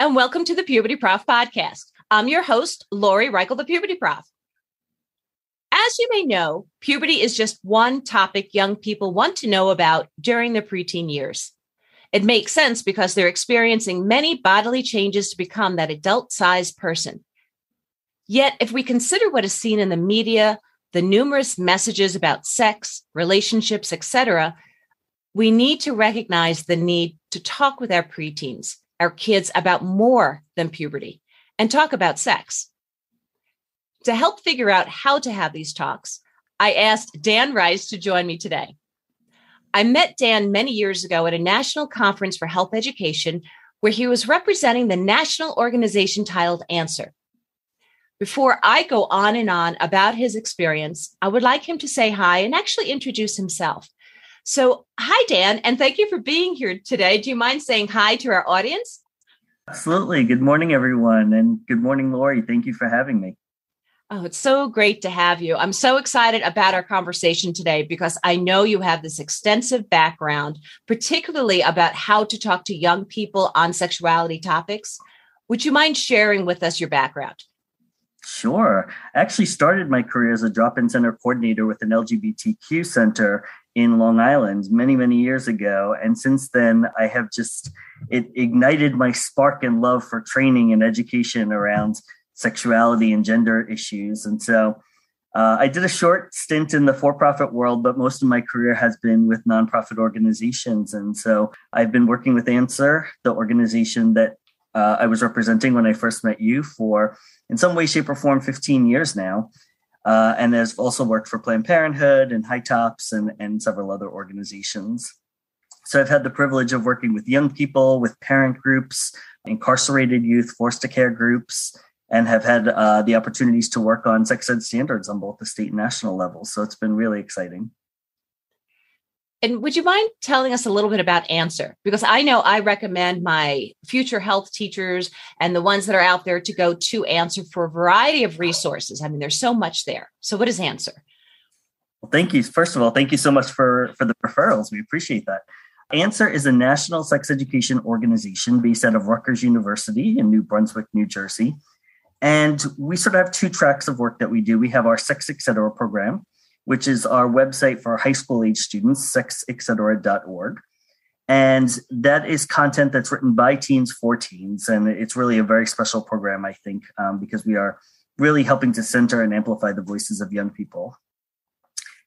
And welcome to the Puberty Prof podcast. I'm your host, Lori Reichel, the Puberty Prof. As you may know, puberty is just one topic young people want to know about during their preteen years. It makes sense because they're experiencing many bodily changes to become that adult sized person. Yet, if we consider what is seen in the media, the numerous messages about sex, relationships, etc., we need to recognize the need to talk with our preteens our kids about more than puberty and talk about sex. To help figure out how to have these talks, I asked Dan Rice to join me today. I met Dan many years ago at a national conference for health education where he was representing the national organization titled Answer. Before I go on and on about his experience, I would like him to say hi and actually introduce himself. So, hi, Dan, and thank you for being here today. Do you mind saying hi to our audience? Absolutely. Good morning, everyone. And good morning, Lori. Thank you for having me. Oh, it's so great to have you. I'm so excited about our conversation today because I know you have this extensive background, particularly about how to talk to young people on sexuality topics. Would you mind sharing with us your background? Sure. I actually started my career as a drop in center coordinator with an LGBTQ center in Long Island many, many years ago. And since then, I have just, it ignited my spark and love for training and education around sexuality and gender issues. And so uh, I did a short stint in the for profit world, but most of my career has been with nonprofit organizations. And so I've been working with Answer, the organization that uh, I was representing when I first met you for, in some way, shape, or form, 15 years now. Uh, and has also worked for Planned Parenthood and HiTOPS and, and several other organizations. So I've had the privilege of working with young people, with parent groups, incarcerated youth, foster care groups, and have had uh, the opportunities to work on sex ed standards on both the state and national levels. So it's been really exciting. And would you mind telling us a little bit about Answer? Because I know I recommend my future health teachers and the ones that are out there to go to Answer for a variety of resources. I mean, there's so much there. So, what is Answer? Well, thank you. First of all, thank you so much for, for the referrals. We appreciate that. Answer is a national sex education organization based out of Rutgers University in New Brunswick, New Jersey. And we sort of have two tracks of work that we do. We have our Sex Etc. program, which is our website for high school age students, sexetc.org. And that is content that's written by teens for teens. And it's really a very special program, I think, um, because we are really helping to center and amplify the voices of young people.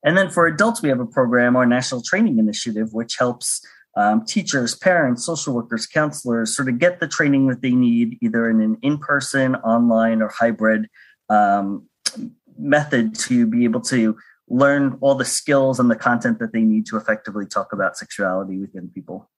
And then for adults, we have a program, our National Training Initiative, which helps um, teachers, parents, social workers, counselors sort of get the training that they need, either in an in person, online, or hybrid um, method to be able to learn all the skills and the content that they need to effectively talk about sexuality within people.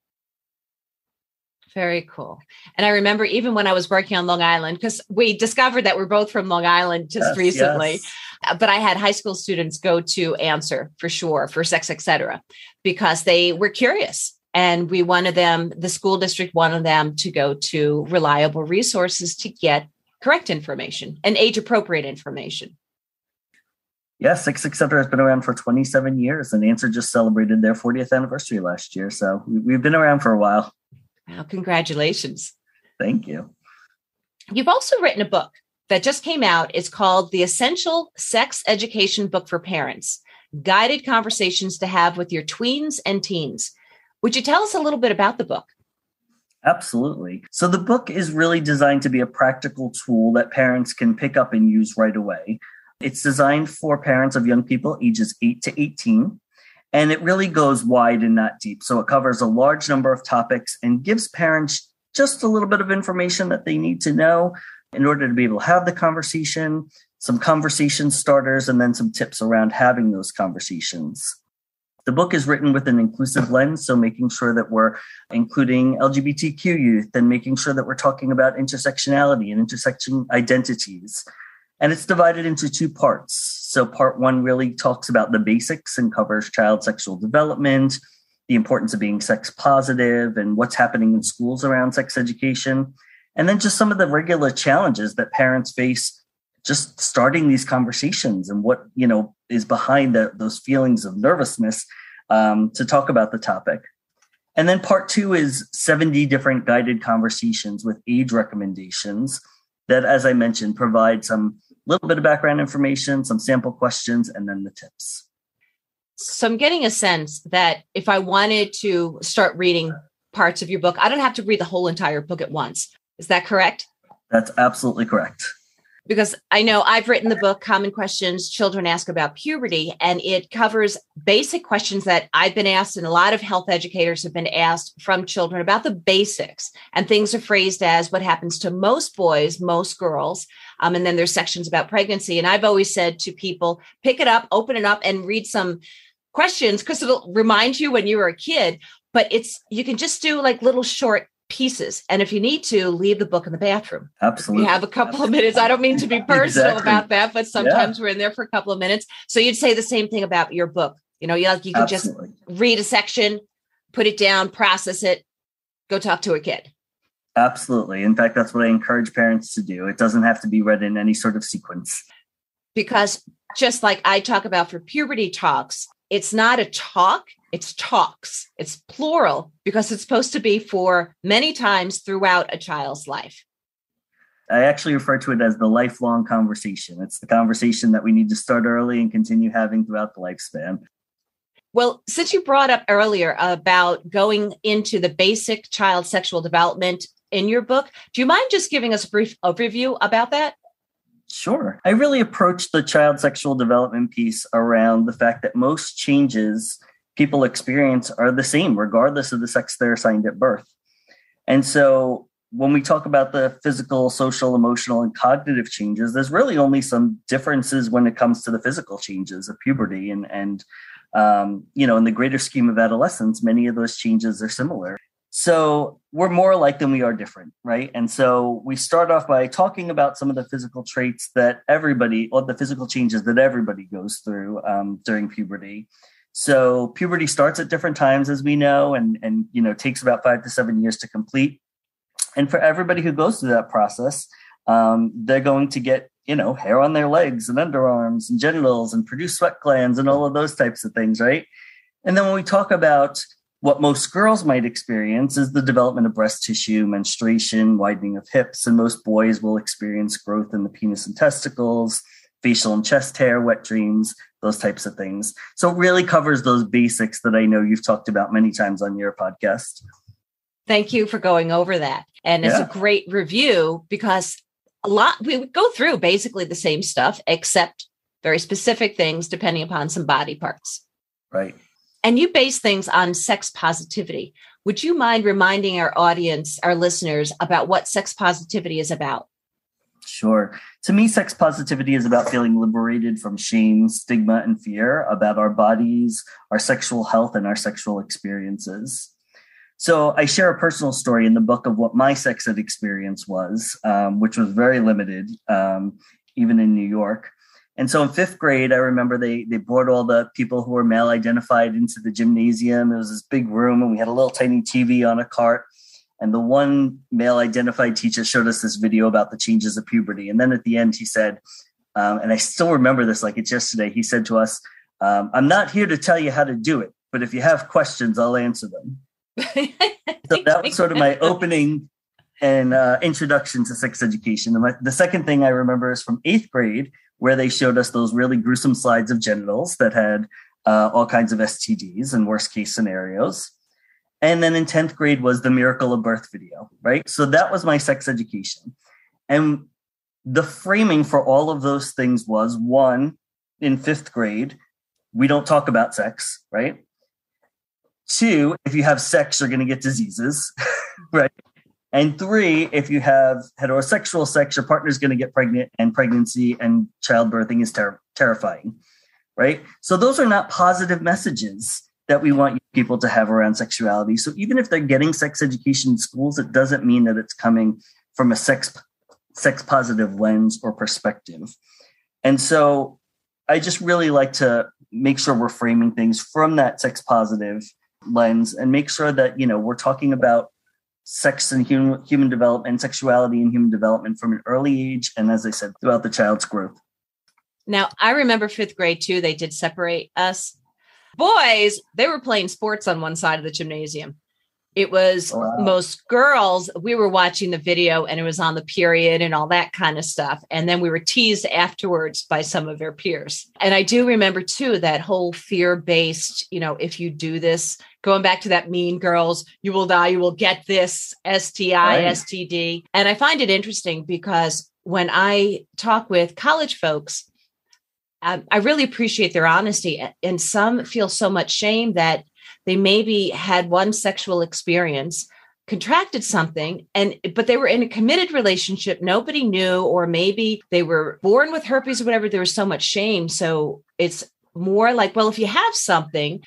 Very cool. And I remember even when I was working on Long Island, because we discovered that we're both from Long Island just yes, recently. Yes. But I had high school students go to Answer for sure for sex, etc., because they were curious. And we wanted them, the school district wanted them to go to reliable resources to get correct information and age appropriate information. Yes, Sex Etc. has been around for 27 years, and Answer just celebrated their 40th anniversary last year. So we've been around for a while. Well, congratulations. Thank you. You've also written a book that just came out. It's called The Essential Sex Education Book for Parents Guided Conversations to Have with Your Tweens and Teens. Would you tell us a little bit about the book? Absolutely. So, the book is really designed to be a practical tool that parents can pick up and use right away. It's designed for parents of young people ages 8 to 18, and it really goes wide and not deep. So it covers a large number of topics and gives parents just a little bit of information that they need to know in order to be able to have the conversation, some conversation starters, and then some tips around having those conversations. The book is written with an inclusive lens, so making sure that we're including LGBTQ youth and making sure that we're talking about intersectionality and intersection identities. And it's divided into two parts. So, part one really talks about the basics and covers child sexual development, the importance of being sex positive, and what's happening in schools around sex education. And then just some of the regular challenges that parents face just starting these conversations and what you know is behind the, those feelings of nervousness um, to talk about the topic and then part two is 70 different guided conversations with age recommendations that as i mentioned provide some little bit of background information some sample questions and then the tips. So i'm getting a sense that if i wanted to start reading parts of your book i don't have to read the whole entire book at once. Is that correct? That's absolutely correct because I know I've written the book Common Questions Children Ask About Puberty, and it covers basic questions that I've been asked, and a lot of health educators have been asked from children about the basics. And things are phrased as what happens to most boys, most girls. Um, and then there's sections about pregnancy. And I've always said to people, pick it up, open it up, and read some questions because it'll remind you when you were a kid. But it's you can just do like little short pieces. And if you need to, leave the book in the bathroom. Absolutely. You have a couple of minutes. I don't mean to be personal exactly. about that, but sometimes yeah. we're in there for a couple of minutes. So you'd say the same thing about your book. You know, you like you can Absolutely. just read a section, put it down, process it, go talk to a kid. Absolutely. In fact, that's what I encourage parents to do. It doesn't have to be read in any sort of sequence. Because just like I talk about for puberty talks, it's not a talk, it's talks. It's plural because it's supposed to be for many times throughout a child's life. I actually refer to it as the lifelong conversation. It's the conversation that we need to start early and continue having throughout the lifespan. Well, since you brought up earlier about going into the basic child sexual development in your book, do you mind just giving us a brief overview about that? Sure. I really approached the child sexual development piece around the fact that most changes people experience are the same, regardless of the sex they're assigned at birth. And so when we talk about the physical, social, emotional, and cognitive changes, there's really only some differences when it comes to the physical changes of puberty. And, and um, you know, in the greater scheme of adolescence, many of those changes are similar. So we're more alike than we are different, right? And so we start off by talking about some of the physical traits that everybody, or the physical changes that everybody goes through um, during puberty. So puberty starts at different times, as we know, and and you know takes about five to seven years to complete. And for everybody who goes through that process, um, they're going to get you know hair on their legs and underarms and genitals and produce sweat glands and all of those types of things, right? And then when we talk about what most girls might experience is the development of breast tissue, menstruation, widening of hips, and most boys will experience growth in the penis and testicles, facial and chest hair, wet dreams, those types of things. So it really covers those basics that I know you've talked about many times on your podcast. Thank you for going over that. And yeah. it's a great review because a lot we go through basically the same stuff except very specific things depending upon some body parts. Right. And you base things on sex positivity. Would you mind reminding our audience, our listeners, about what sex positivity is about? Sure. To me, sex positivity is about feeling liberated from shame, stigma, and fear about our bodies, our sexual health, and our sexual experiences. So, I share a personal story in the book of what my sex ed experience was, um, which was very limited, um, even in New York. And so, in fifth grade, I remember they they brought all the people who were male identified into the gymnasium. It was this big room, and we had a little tiny TV on a cart and the one male identified teacher showed us this video about the changes of puberty. And then at the end, he said, um, and I still remember this like it's yesterday, he said to us, um, I'm not here to tell you how to do it, but if you have questions, I'll answer them. so that was sort of my opening and uh, introduction to sex education. And my, the second thing I remember is from eighth grade, where they showed us those really gruesome slides of genitals that had uh, all kinds of STDs and worst case scenarios. And then in 10th grade was the Miracle of Birth video, right? So that was my sex education. And the framing for all of those things was one, in fifth grade, we don't talk about sex, right? Two, if you have sex, you're going to get diseases, right? And three, if you have heterosexual sex, your partner's going to get pregnant, and pregnancy and childbirthing is ter- terrifying, right? So those are not positive messages that we want people to have around sexuality. So even if they're getting sex education in schools, it doesn't mean that it's coming from a sex sex positive lens or perspective. And so I just really like to make sure we're framing things from that sex positive lens and make sure that, you know, we're talking about sex and human, human development sexuality and human development from an early age. And as I said, throughout the child's growth. Now, I remember fifth grade too, they did separate us. Boys, they were playing sports on one side of the gymnasium. It was oh, wow. most girls. We were watching the video and it was on the period and all that kind of stuff. And then we were teased afterwards by some of their peers. And I do remember too that whole fear based, you know, if you do this, going back to that mean girls, you will die, you will get this STI, right. STD. And I find it interesting because when I talk with college folks, um, I really appreciate their honesty. And some feel so much shame that they maybe had one sexual experience contracted something and but they were in a committed relationship nobody knew or maybe they were born with herpes or whatever there was so much shame so it's more like well if you have something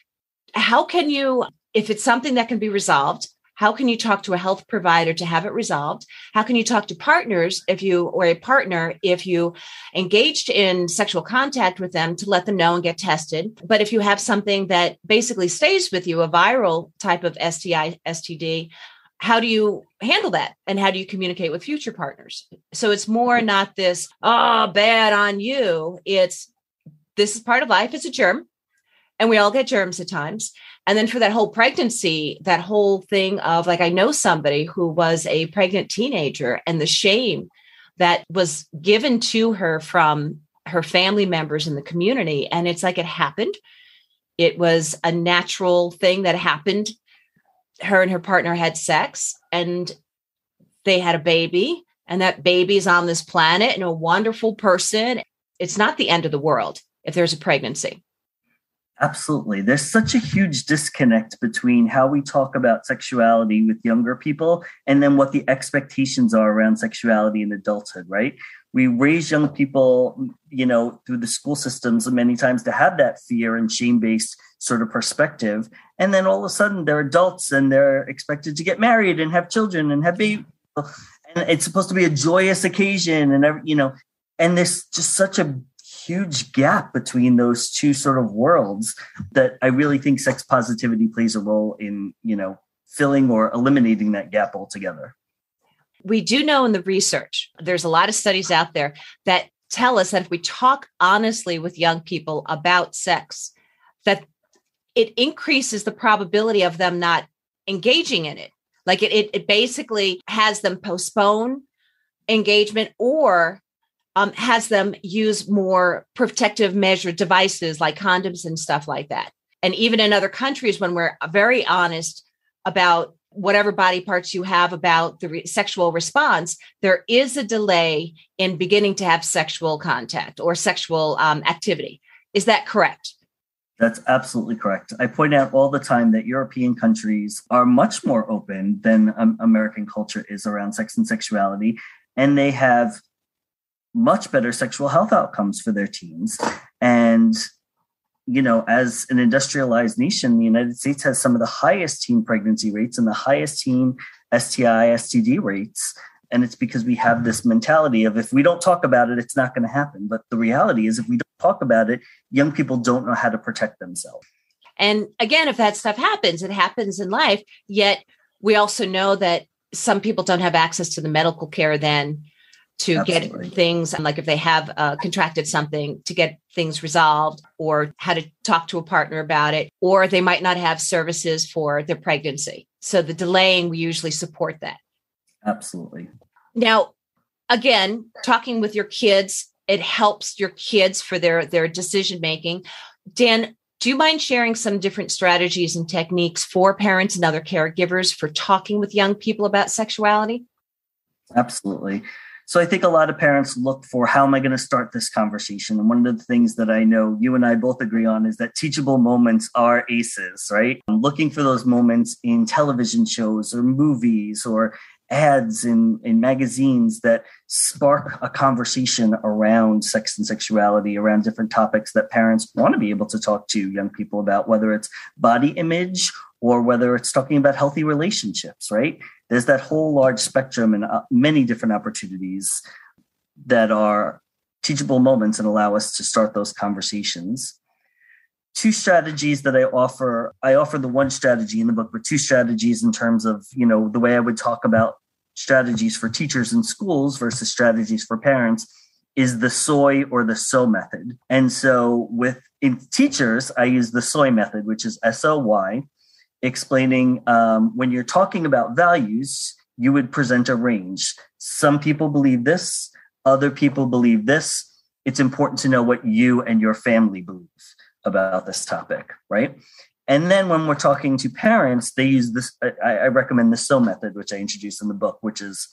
how can you if it's something that can be resolved how can you talk to a health provider to have it resolved? How can you talk to partners if you or a partner if you engaged in sexual contact with them to let them know and get tested? But if you have something that basically stays with you a viral type of sti std how do you handle that? And how do you communicate with future partners? So it's more not this oh bad on you. It's this is part of life. It's a germ. And we all get germs at times and then for that whole pregnancy, that whole thing of like, I know somebody who was a pregnant teenager and the shame that was given to her from her family members in the community. And it's like it happened. It was a natural thing that happened. Her and her partner had sex and they had a baby, and that baby's on this planet and a wonderful person. It's not the end of the world if there's a pregnancy. Absolutely. There's such a huge disconnect between how we talk about sexuality with younger people and then what the expectations are around sexuality in adulthood, right? We raise young people, you know, through the school systems many times to have that fear and shame based sort of perspective. And then all of a sudden they're adults and they're expected to get married and have children and have babies. And it's supposed to be a joyous occasion and, you know, and there's just such a huge gap between those two sort of worlds that I really think sex positivity plays a role in, you know, filling or eliminating that gap altogether. We do know in the research, there's a lot of studies out there that tell us that if we talk honestly with young people about sex, that it increases the probability of them not engaging in it. Like it, it, it basically has them postpone engagement or um, has them use more protective measure devices like condoms and stuff like that. And even in other countries, when we're very honest about whatever body parts you have about the re- sexual response, there is a delay in beginning to have sexual contact or sexual um, activity. Is that correct? That's absolutely correct. I point out all the time that European countries are much more open than um, American culture is around sex and sexuality. And they have much better sexual health outcomes for their teens. And, you know, as an industrialized nation, the United States has some of the highest teen pregnancy rates and the highest teen STI, STD rates. And it's because we have this mentality of if we don't talk about it, it's not going to happen. But the reality is, if we don't talk about it, young people don't know how to protect themselves. And again, if that stuff happens, it happens in life. Yet we also know that some people don't have access to the medical care then to Absolutely. get things like if they have uh, contracted something to get things resolved or how to talk to a partner about it or they might not have services for their pregnancy. So the delaying we usually support that. Absolutely. Now again talking with your kids it helps your kids for their their decision making. Dan do you mind sharing some different strategies and techniques for parents and other caregivers for talking with young people about sexuality? Absolutely so I think a lot of parents look for how am I going to start this conversation? And one of the things that I know you and I both agree on is that teachable moments are aces, right? I'm looking for those moments in television shows or movies or ads in, in magazines that spark a conversation around sex and sexuality, around different topics that parents want to be able to talk to young people about, whether it's body image or whether it's talking about healthy relationships, right? There's that whole large spectrum and uh, many different opportunities that are teachable moments and allow us to start those conversations two strategies that I offer. I offer the one strategy in the book, but two strategies in terms of, you know, the way I would talk about strategies for teachers in schools versus strategies for parents is the soy or the so method. And so with in teachers, I use the soy method, which is S O Y, explaining um, when you're talking about values, you would present a range. Some people believe this, other people believe this. It's important to know what you and your family believe about this topic, right? And then when we're talking to parents, they use this. I, I recommend the SO method, which I introduced in the book, which is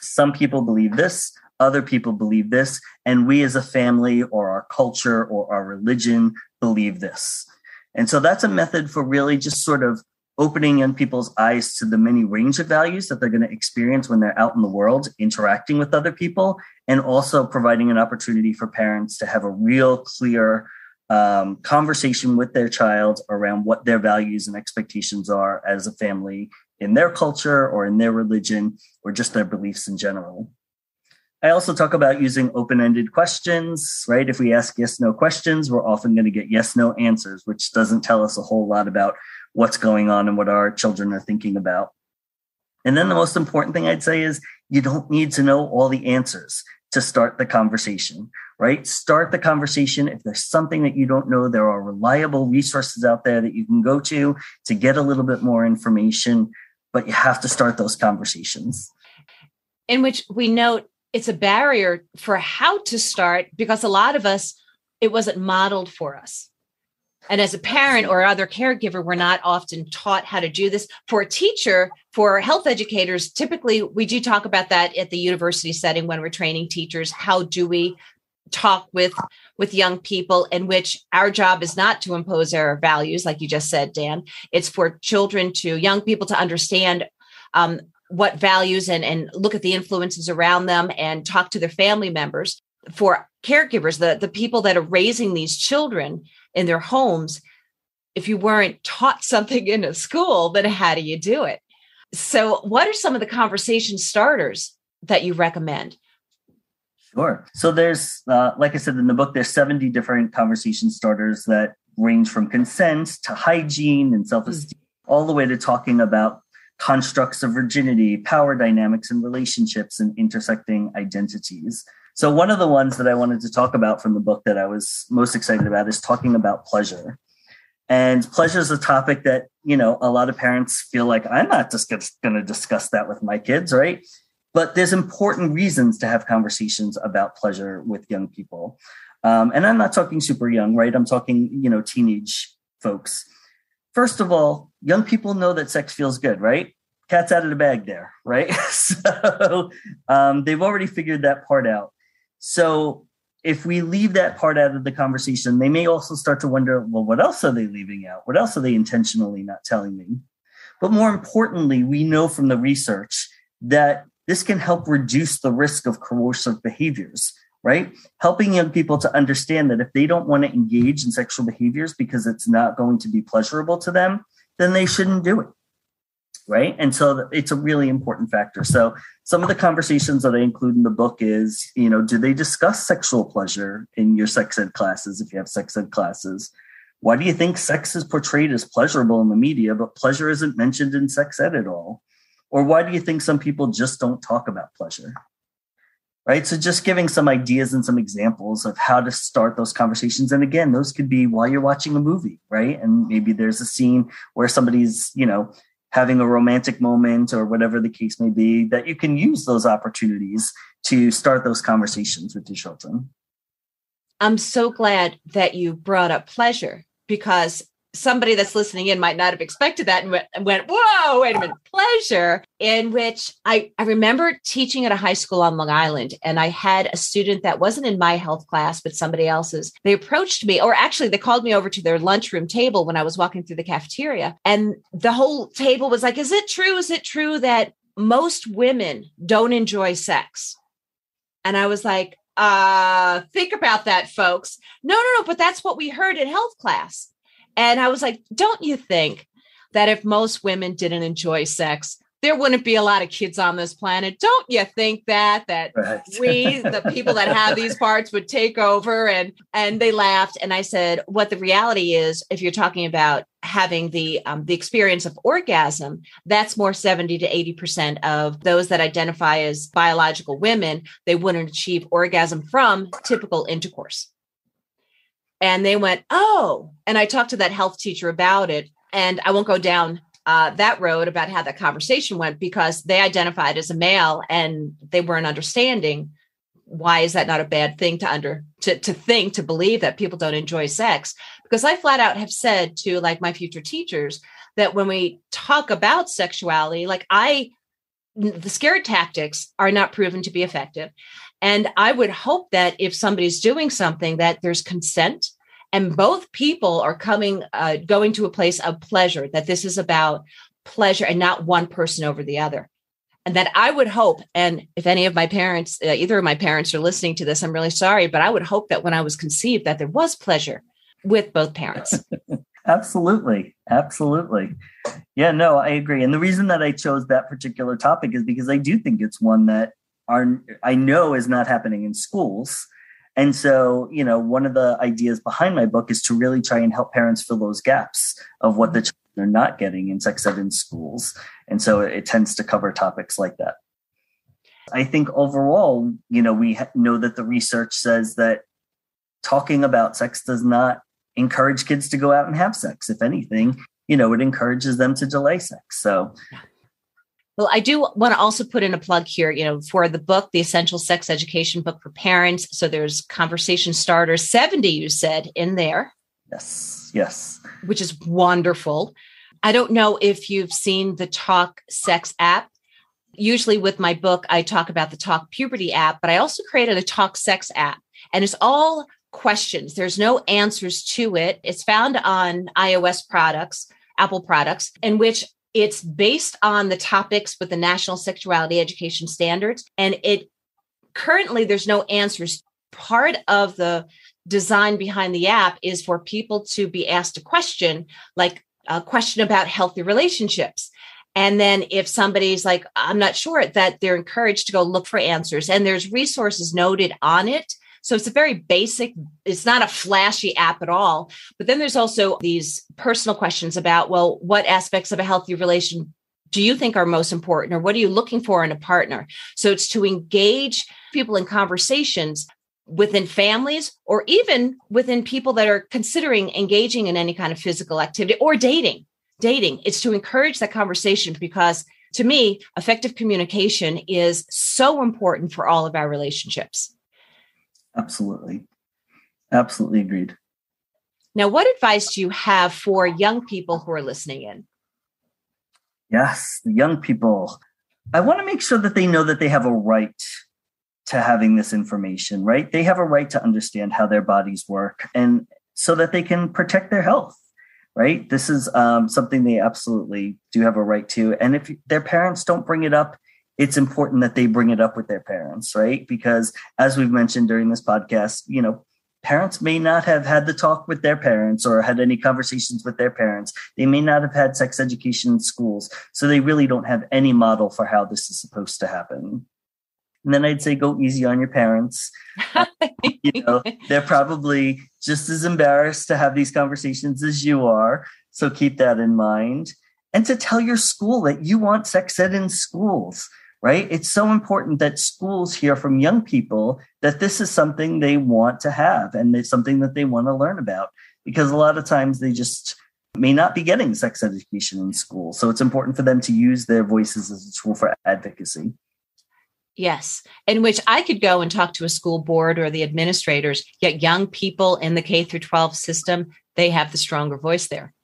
some people believe this, other people believe this, and we as a family or our culture or our religion believe this. And so that's a method for really just sort of opening young people's eyes to the many range of values that they're going to experience when they're out in the world interacting with other people, and also providing an opportunity for parents to have a real clear um, conversation with their child around what their values and expectations are as a family in their culture or in their religion or just their beliefs in general. I also talk about using open ended questions, right? If we ask yes no questions, we're often going to get yes no answers, which doesn't tell us a whole lot about what's going on and what our children are thinking about. And then the most important thing I'd say is you don't need to know all the answers to start the conversation, right? Start the conversation. If there's something that you don't know, there are reliable resources out there that you can go to to get a little bit more information, but you have to start those conversations. In which we note it's a barrier for how to start because a lot of us, it wasn't modeled for us. And as a parent or other caregiver, we're not often taught how to do this. For a teacher, for health educators, typically we do talk about that at the university setting when we're training teachers. How do we talk with with young people in which our job is not to impose our values like you just said dan it's for children to young people to understand um, what values and and look at the influences around them and talk to their family members for caregivers the the people that are raising these children in their homes if you weren't taught something in a school then how do you do it so what are some of the conversation starters that you recommend Sure. So there's, uh, like I said in the book, there's 70 different conversation starters that range from consent to hygiene and self-esteem, mm-hmm. all the way to talking about constructs of virginity, power dynamics and relationships, and intersecting identities. So one of the ones that I wanted to talk about from the book that I was most excited about is talking about pleasure. And pleasure is a topic that, you know, a lot of parents feel like I'm not just going to discuss that with my kids, right? but there's important reasons to have conversations about pleasure with young people um, and i'm not talking super young right i'm talking you know teenage folks first of all young people know that sex feels good right? Cat's out of the bag there right? So um, they've already figured that part out. So if we leave that part out of the conversation they may also start to wonder well what else are they leaving out? What else are they intentionally not telling me? But more importantly we know from the research that this can help reduce the risk of coercive behaviors, right? Helping young people to understand that if they don't want to engage in sexual behaviors because it's not going to be pleasurable to them, then they shouldn't do it. Right. And so it's a really important factor. So, some of the conversations that I include in the book is, you know, do they discuss sexual pleasure in your sex ed classes if you have sex ed classes? Why do you think sex is portrayed as pleasurable in the media, but pleasure isn't mentioned in sex ed at all? Or why do you think some people just don't talk about pleasure? Right. So just giving some ideas and some examples of how to start those conversations. And again, those could be while you're watching a movie, right? And maybe there's a scene where somebody's, you know, having a romantic moment or whatever the case may be, that you can use those opportunities to start those conversations with your children. I'm so glad that you brought up pleasure because somebody that's listening in might not have expected that and went, and went, whoa, wait a minute, pleasure. In which I, I remember teaching at a high school on Long Island, and I had a student that wasn't in my health class, but somebody else's. They approached me, or actually, they called me over to their lunchroom table when I was walking through the cafeteria. And the whole table was like, Is it true? Is it true that most women don't enjoy sex. And I was like, uh, think about that, folks. No, no, no, but that's what we heard in health class. And I was like, don't you think that if most women didn't enjoy sex, there wouldn't be a lot of kids on this planet. Don't you think that that right. we, the people that have these parts, would take over? And and they laughed. And I said, what the reality is, if you're talking about having the um, the experience of orgasm, that's more seventy to eighty percent of those that identify as biological women. They wouldn't achieve orgasm from typical intercourse. And they went, oh. And I talked to that health teacher about it. And I won't go down uh, that road about how that conversation went because they identified as a male and they weren't understanding why is that not a bad thing to under to, to think to believe that people don't enjoy sex because i flat out have said to like my future teachers that when we talk about sexuality like i the scare tactics are not proven to be effective and i would hope that if somebody's doing something that there's consent and both people are coming uh, going to a place of pleasure that this is about pleasure and not one person over the other. And that i would hope and if any of my parents uh, either of my parents are listening to this i'm really sorry but i would hope that when i was conceived that there was pleasure with both parents. Absolutely. Absolutely. Yeah no i agree. And the reason that i chose that particular topic is because i do think it's one that are i know is not happening in schools and so, you know, one of the ideas behind my book is to really try and help parents fill those gaps of what the mm-hmm. children are not getting in sex ed in schools. And so it tends to cover topics like that. I think overall, you know, we know that the research says that talking about sex does not encourage kids to go out and have sex. If anything, you know, it encourages them to delay sex. So well, I do want to also put in a plug here, you know, for the book, the Essential Sex Education Book for Parents. So there's conversation starters, 70, you said, in there. Yes, yes. Which is wonderful. I don't know if you've seen the Talk Sex app. Usually with my book, I talk about the Talk Puberty app, but I also created a Talk Sex app. And it's all questions. There's no answers to it. It's found on iOS products, Apple products, in which it's based on the topics with the National Sexuality Education Standards. And it currently, there's no answers. Part of the design behind the app is for people to be asked a question, like a question about healthy relationships. And then if somebody's like, I'm not sure, that they're encouraged to go look for answers. And there's resources noted on it so it's a very basic, it's not a flashy app at all. But then there's also these personal questions about, well, what aspects of a healthy relation do you think are most important or what are you looking for in a partner? So it's to engage people in conversations within families or even within people that are considering engaging in any kind of physical activity or dating. Dating. It's to encourage that conversation because to me, effective communication is so important for all of our relationships. Absolutely. Absolutely agreed. Now, what advice do you have for young people who are listening in? Yes, the young people. I want to make sure that they know that they have a right to having this information, right? They have a right to understand how their bodies work and so that they can protect their health, right? This is um, something they absolutely do have a right to. And if their parents don't bring it up, it's important that they bring it up with their parents, right? Because as we've mentioned during this podcast, you know, parents may not have had the talk with their parents or had any conversations with their parents. They may not have had sex education in schools. So they really don't have any model for how this is supposed to happen. And then I'd say go easy on your parents. you know, they're probably just as embarrassed to have these conversations as you are. So keep that in mind. And to tell your school that you want sex ed in schools right? It's so important that schools hear from young people that this is something they want to have and it's something that they want to learn about because a lot of times they just may not be getting sex education in school. So it's important for them to use their voices as a tool for advocacy. Yes, in which I could go and talk to a school board or the administrators, yet young people in the K through 12 system, they have the stronger voice there.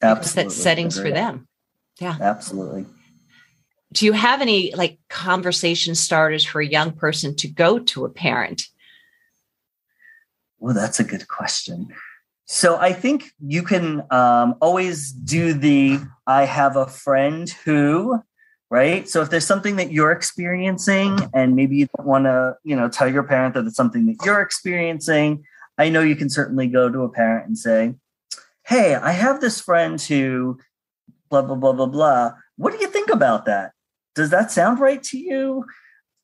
Absolutely. Set settings for them. Yeah. Absolutely do you have any like conversation starters for a young person to go to a parent? Well, that's a good question. So I think you can um, always do the I have a friend who right? So if there's something that you're experiencing and maybe you don't want to, you know, tell your parent that it's something that you're experiencing, I know you can certainly go to a parent and say, "Hey, I have this friend who blah blah blah blah blah. What do you think about that? Does that sound right to you?"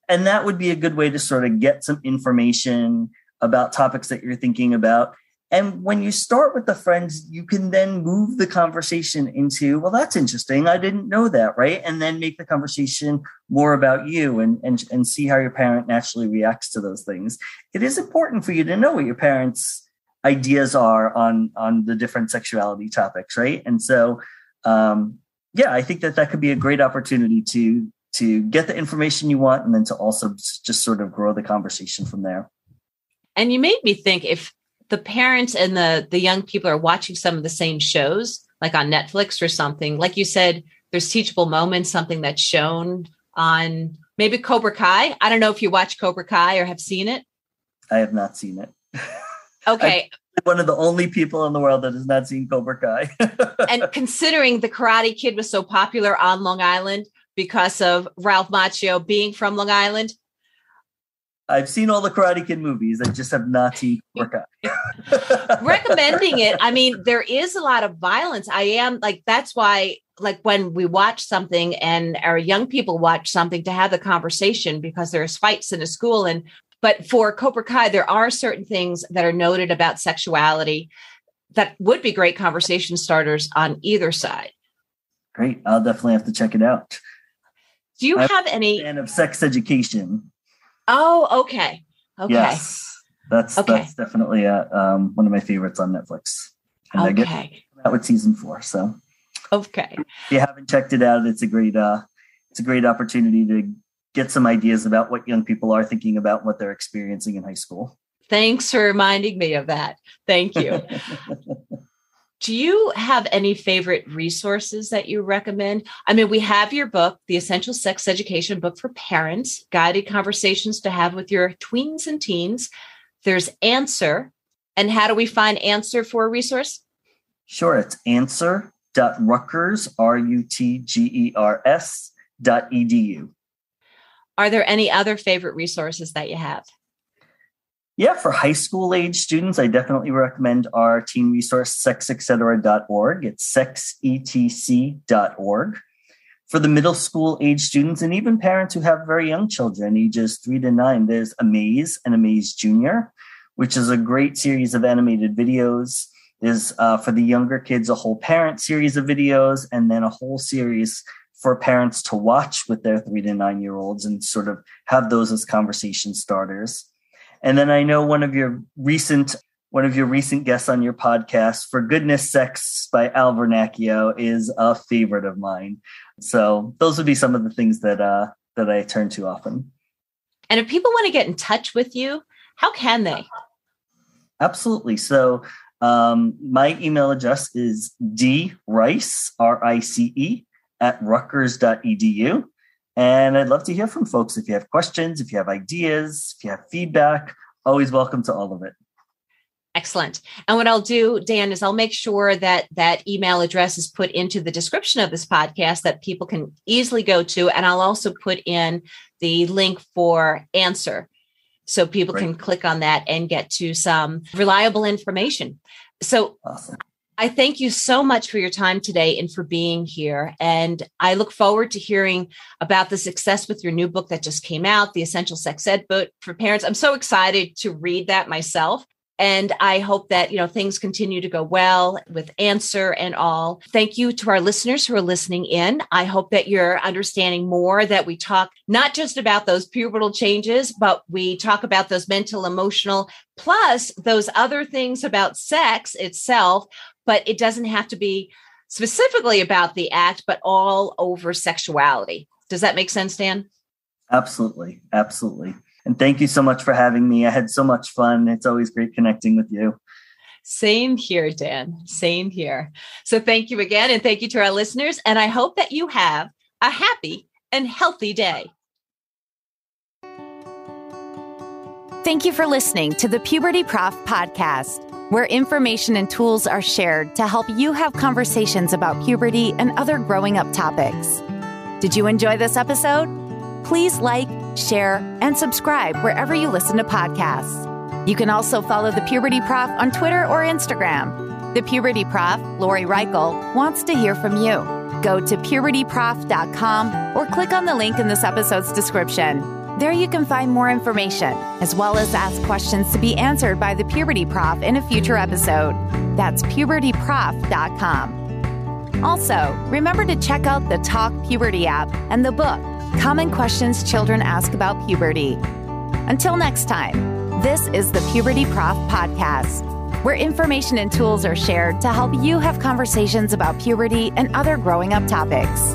And that would be a good way to sort of get some information about topics that you're thinking about and when you start with the friends, you can then move the conversation into, well, that's interesting. I didn't know that, right? And then make the conversation more about you and, and, and see how your parent naturally reacts to those things. It is important for you to know what your parents' ideas are on, on the different sexuality topics, right? And so, um, yeah, I think that that could be a great opportunity to to get the information you want and then to also just sort of grow the conversation from there. And you made me think if the parents and the the young people are watching some of the same shows like on netflix or something like you said there's teachable moments something that's shown on maybe cobra kai. I don't know if you watch cobra kai or have seen it. I have not seen it okay one of the only people in the world that has not seen cobra kai and considering the karate kid was so popular on long island because of ralph macchio being from long island I've seen all the Karate Kid movies. I just have not seen Cobra Kai. Recommending it. I mean, there is a lot of violence. I am like that's why like when we watch something and our young people watch something to have the conversation because there's fights in a school and but for Cobra Kai there are certain things that are noted about sexuality that would be great conversation starters on either side. Great. I'll definitely have to check it out. Do you I'm have any fan of sex education? Oh, okay. Okay. Yes. That's Okay. that's definitely a, um, one of my favorites on Netflix. And Okay. that with season four. So Okay. if you haven't checked it out, it's a great uh, it's a great opportunity to get some ideas about what young people are thinking about what they're experiencing in high school. Thanks for reminding me of that. Thank you. Do you have any favorite resources that you recommend? I mean, we have your book, The Essential Sex Education Book for Parents, guided conversations to have with your tweens and teens. There's Answer. And how do we find Answer for a resource? sure, it's answer.rutgers, R U T G E R S dot edu. Are there any other favorite resources that you have? Yeah, for high school age students, I definitely recommend our teen resource, sexetc.org. It's sexetc.org. For the middle school age students and even parents who have very young children, ages three to nine, there's Amaze and Amaze Junior, which is a great series of animated videos. There's uh, for the younger kids a whole parent series of videos, and then a whole series for parents to watch with their three to nine year olds and sort of have those as conversation starters. And then I know one of your recent one of your recent guests on your podcast, For Goodness Sex by Al Vernacchio, is a favorite of mine. So those would be some of the things that uh, that I turn to often. And if people want to get in touch with you, how can they? Absolutely. So um, my email address is drice, R-I-C-E, at rutgers.edu. And I'd love to hear from folks. If you have questions, if you have ideas, if you have feedback, always welcome to all of it. Excellent. And what I'll do, Dan, is I'll make sure that that email address is put into the description of this podcast that people can easily go to. And I'll also put in the link for answer so people can click on that and get to some reliable information. So Awesome. I thank you so much for your time today and for being here. And I look forward to hearing about the success with your new book that just came out, The Essential Sex Ed Book for Parents. I'm so excited to read that myself. And I hope that, you know, things continue to go well with answer and all. Thank you to our listeners who are listening in. I hope that you're understanding more that we talk not just about those pubertal changes, but we talk about those mental, emotional, plus those other things about sex itself. But it doesn't have to be specifically about the act, but all over sexuality. Does that make sense, Dan? Absolutely. Absolutely. And thank you so much for having me. I had so much fun. It's always great connecting with you. Same here, Dan. Same here. So thank you again. And thank you to our listeners. And I hope that you have a happy and healthy day. Thank you for listening to the Puberty Prof podcast, where information and tools are shared to help you have conversations about puberty and other growing up topics. Did you enjoy this episode? Please like, share, and subscribe wherever you listen to podcasts. You can also follow the Puberty Prof on Twitter or Instagram. The Puberty Prof, Lori Reichel, wants to hear from you. Go to pubertyprof.com or click on the link in this episode's description. There you can find more information, as well as ask questions to be answered by the Puberty Prof in a future episode. That's pubertyprof.com. Also, remember to check out the Talk Puberty app and the book, Common Questions Children Ask About Puberty. Until next time, this is the Puberty Prof Podcast, where information and tools are shared to help you have conversations about puberty and other growing up topics.